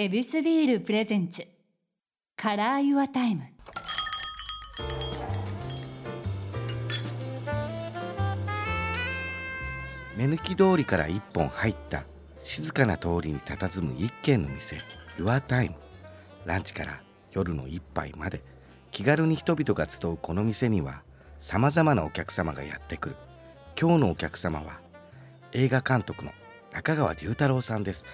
エビスビールプレゼンツ。カラーユアタイム。目抜き通りから一本入った。静かな通りに佇む一軒の店。YourTime ランチから夜の一杯まで。気軽に人々が集うこの店にはさまざまなお客様がやってくる。今日のお客様は映画監督の中川龍太郎さんです。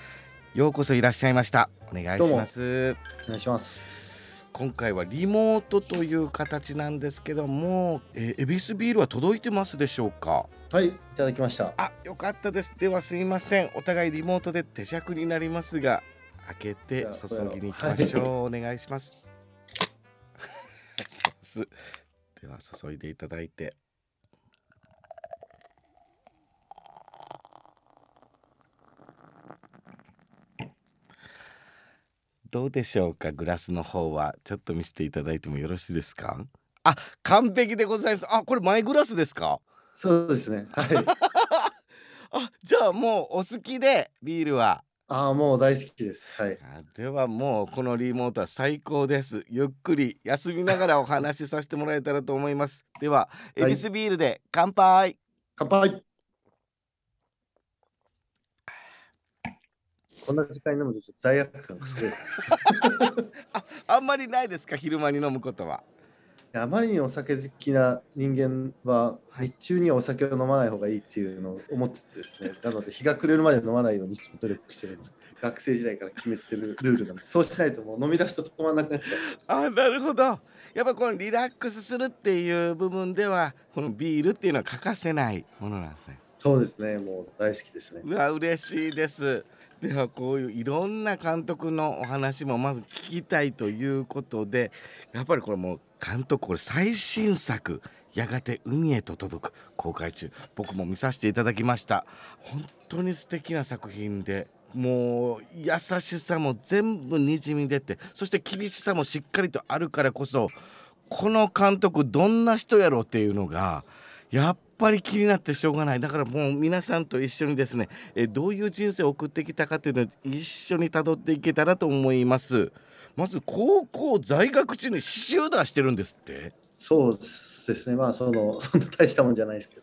ようこそいらっしゃいました。お願いします。お願いします。今回はリモートという形なんですけども、えー、エビスビールは届いてますでしょうか？はいいただきました。あよかったです。ではすいません。お互いリモートで手酌になりますが開けて注ぎに行きましょう、はい、お願いします。では注いでいただいてどうでしょうか？グラスの方はちょっと見せていただいてもよろしいですか？あ完璧でございます。あこれマイグラスですか？そうですね。はい。あじゃあもうお好きでビールは？ああもう大好きです。はい。ではもうこのリモートは最高です。ゆっくり休みながらお話しさせてもらえたらと思います。ではエビスビールで乾杯、乾杯こんな時間に飲むと罪悪感がすごい。ああんまりないですか？昼間に飲むことは。あまりにお酒好きな人間は日中にはお酒を飲まない方がいいっていうのを思っててですね。なので日が暮れるまで飲まないように努力してるんです。学生時代から決めてるルールなんです。そうしないともう飲み出すと止まらなくなっちゃう。あなるほど。やっぱこのリラックスするっていう部分ではこのビールっていうのは欠かせないものなんですね。そうですね。もう大好きですね。うわ嬉しいですではこういういろんな監督のお話もまず聞きたいということでやっぱりこれもう監督これ最新作やがて海へと届く公開中僕も見させていただきました。本当に素敵な作品でもう優しさも全部にじみ出てそして厳しさもしっかりとあるからこそこの監督どんな人やろうっていうのがやっぱり気になってしょうがない。だからもう皆さんと一緒にですねえどういう人生を送ってきたかというのを一緒にたどっていけたらと思います。まず高校在学中に刺繍出してるんですって。そうですね。まあその そんな大したもんじゃないですけど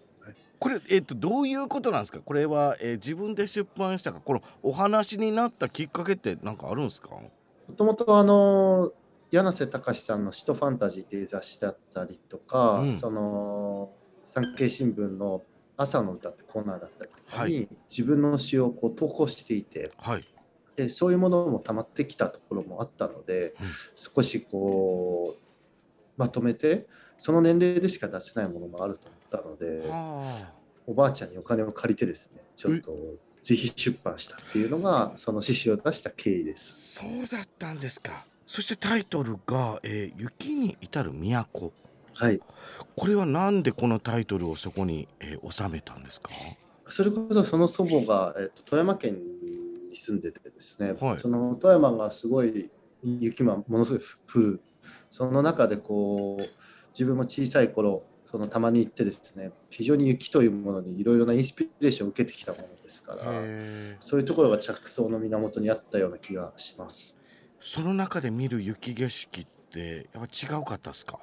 これ、えーと、どういうことなんですか？これは、えー、自分で出版したかこのお話になったきっかけって何かあるんですか？もともとあの柳瀬隆さんの「シトファンタジー」っていう雑誌だったりとか、うん、その産経新聞の朝の歌ってコーナーだったりとかに、はい、自分の詩をこう投稿していて、はい、でそういうものもたまってきたところもあったので、うん、少しこうまとめてその年齢でしか出せないものもあると思ったのでおばあちゃんにお金を借りてですねちょっと自費出版したっていうのがその詩詞を出した経緯です。そうだったんですか。そしてタイトルが「えー、雪に至る都」はい、これはなんでこのタイトルをそこに、えー、収めたんですか？それこそその祖母が、えーと、富山県に住んでてですね、はい、その富山がすごい雪がものすごい降るその中でこう自分も小さい頃そのたまに行ってですね非常に雪というものにいろいろなインスピレーションを受けてきたものですからそういうところが着想の源にあったような気がします。その中で見る雪景色ってやっぱ違うかったですか？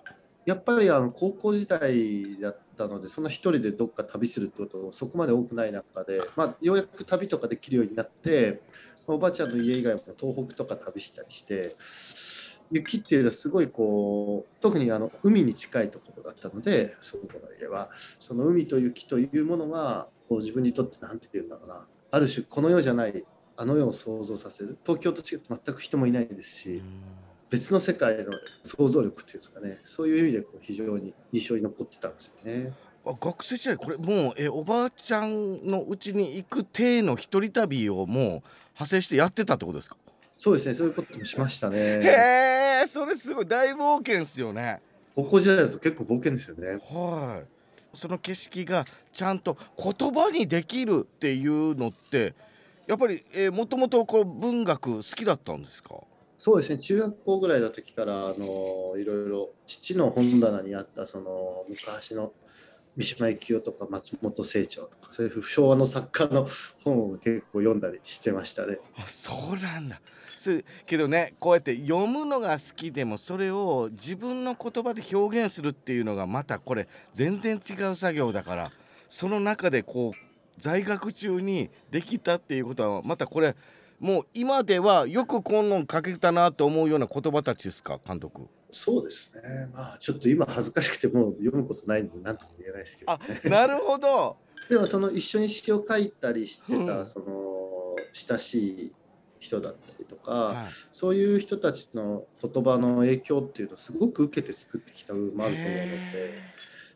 やっぱりあの高校時代だったのでその一人でどっか旅するってことそこまで多くない中で、まあ、ようやく旅とかできるようになっておばあちゃんの家以外も東北とか旅したりして雪っていうのはすごいこう特にあの海に近いところだったのでそこの家は。その海と雪というものがこう自分にとって何て言うんだろうな。ある種この世じゃないあの世を想像させる。東京と違って全く人もいないですし。別の世界の想像力っていうんですかね。そういう意味でこう非常に印象に残ってたんですよね。あ学生時代これもうえおばあちゃんのうちに行く体の一人旅をもう派生してやってたってことですか？そうですね。そういうこともしましたね。へえそれすごい大冒険ですよね。高校時代だと結構冒険ですよね。はい。その景色がちゃんと言葉にできるっていうのってやっぱりもともと文学好きだったんですか？そうですね中学校ぐらいの時からあのいろいろ父の本棚にあったその昔の三島由紀夫とか松本清張とかそういう昭和の作家の本を結構読んだりしてましたね。あそうなんだすけどねこうやって読むのが好きでもそれを自分の言葉で表現するっていうのがまたこれ全然違う作業だからその中でこう在学中にできたっていうことはまたこれもう今ではよくこんなん書けたなと思うような言葉たちですか監督？そうですね。まあちょっと今恥ずかしくてもう読むことないので何とも言えないですけど、あね。なるほど。でもその一緒に詩を書いたりしてた、うんその親しい人だったりとか、はい。そういう人たちの言葉の影響っていうのをすごく受けて作ってきた部分もあると思うのでへ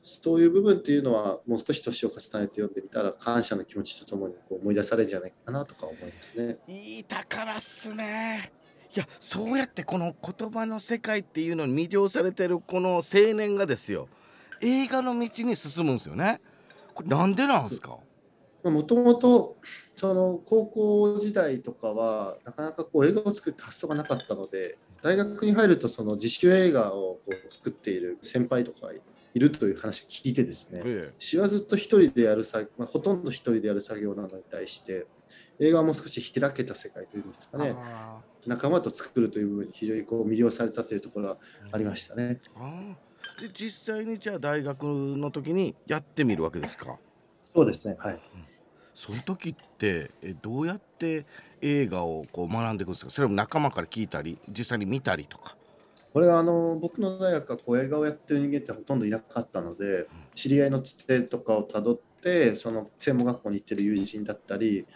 そういう部分っていうのはもう少し年を重ねて読んでみたら感謝の気持ちとともにこう思い出されるんじゃないかなとか思いますね。ーいい宝っすね。いやそうやってこの言葉の世界っていうのに魅了されてるこの青年がですよ。映画の道に進むんですよね。これなんでなんですか？もともとその高校時代とかはなかなかこう映画を作って発想がなかったので大学に入るとその自主映画をこう作っている先輩とかいるという話を聞いてですねえ詩はずっと一人でやる作、まあ、ほとんど一人でやる作業なのに対して映画はもう少し開けた世界というんですかえね仲間と作るという部分に非常にこう魅了されたというところがありましたね。で実際にじゃあ大学の時にやってみるわけですか？そうですねはい。その時ってえどうやって映画をこう学んでいくんですか？それも仲間から聞いたり実際に見たりとかこれはあの僕の大学はこう映画をやってる人間ってほとんどいなかったので知り合いのつてとかをたどってその専門学校に行ってる友人だったり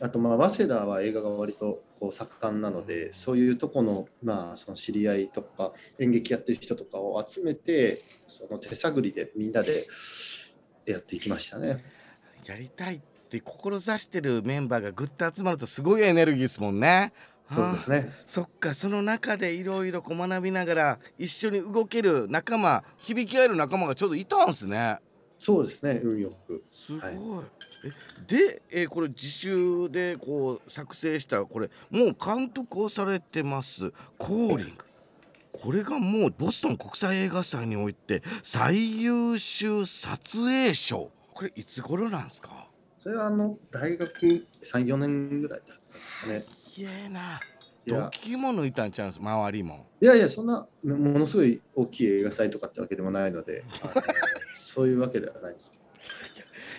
あとまあ早稲田は映画が割とこう盛んなのでそういうとこのまあその知り合いとか演劇やってる人とかを集めてその手探りでみんなでやっていきましたね。やりたいって志してるメンバーがぐっと集まるとすごいエネルギーですもんね。そうですね。そっかその中でいろいろこう学びながら一緒に動ける仲間響き合える仲間がちょうどいたんすね。そうですね。運よく。すごい。はいえで、えーこれ自習でこう作成したこれもう監督をされてますコーリング。これがもうボストン国際映画祭において最優秀撮影賞これいつ頃なんですか？それはあの大学3、4年ぐらいだったんですかね。いえないや。ドキも抜いたんちゃうんです周りも。いやいや、そんなものすごい大きい映画祭とかってわけでもないので、あのそういうわけではないですけど。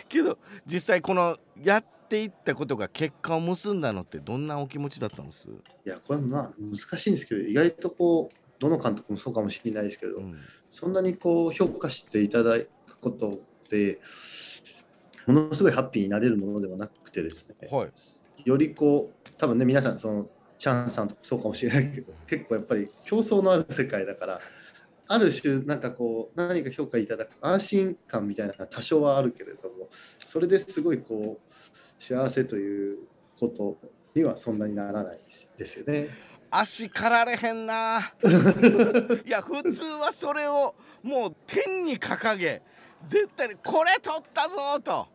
けど実際このやっていったことが結果を結んだのってどんなお気持ちだったんです、いや、これはまあ難しいんですけど、意外とこう、どの監督もそうかもしれないですけど、うん。そんなにこう評価していただくことで、ものすごいハッピーになれるものではなくてですね、はいよりこう、多分ね、皆さん、その、チャンさんとかそうかもしれないけど、結構やっぱり競争のある世界だから、ある種、なんかこう、何か評価いただく安心感みたいなのが多少はあるけれども、それですごいこう、幸せということにはそんなにならないですですよね。足かられへんな いや普通はそれをもう天に掲げ絶対にこれ取ったぞと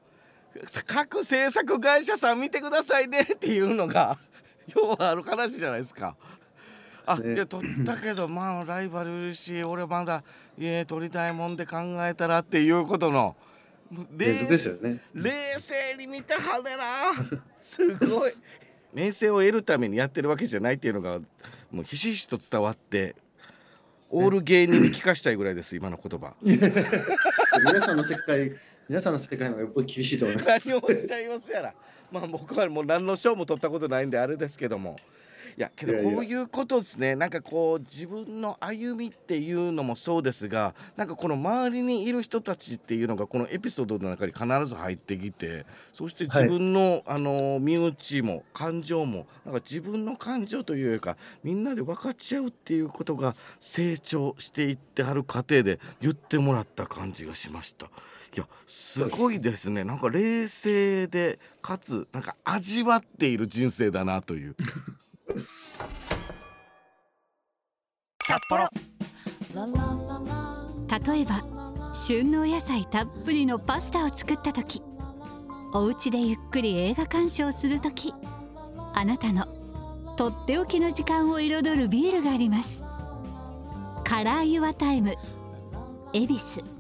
各制作会社さん見てくださいねっていうのが ようある話じゃないですか。あ、ね。いや取ったけどまあライバルいるし俺まだいえ取りたいもんで考えたらっていうことの連続ですよね。冷静に見てはねな。すごい。名声を得るためにやってるわけじゃないっていうのがもうひしひしと伝わってオール芸人に聞かしたいぐらいです今の言葉。皆さんの世界、皆さんの世界の方がよっぽど厳しいと思います。何をおっしゃいますやらまあ僕はもう何の賞も取ったことないんであれですけどもいやけどこういうことですねなんかこう自分の歩みっていうのもそうですがなんかこの周りにいる人たちっていうのがこのエピソードの中に必ず入ってきてそして自分の、あの身内も感情もなんか自分の感情というかみんなで分かち合うっていうことが成長していってはる過程で言ってもらった感じがしました。いやすごいですねなんか冷静でかつなんか味わっている人生だなという。札幌。例えば旬のお野菜たっぷりのパスタを作った時お家でゆっくり映画鑑賞する時あなたのとっておきの時間を彩るビールがあります。カラーユアタイム恵比寿。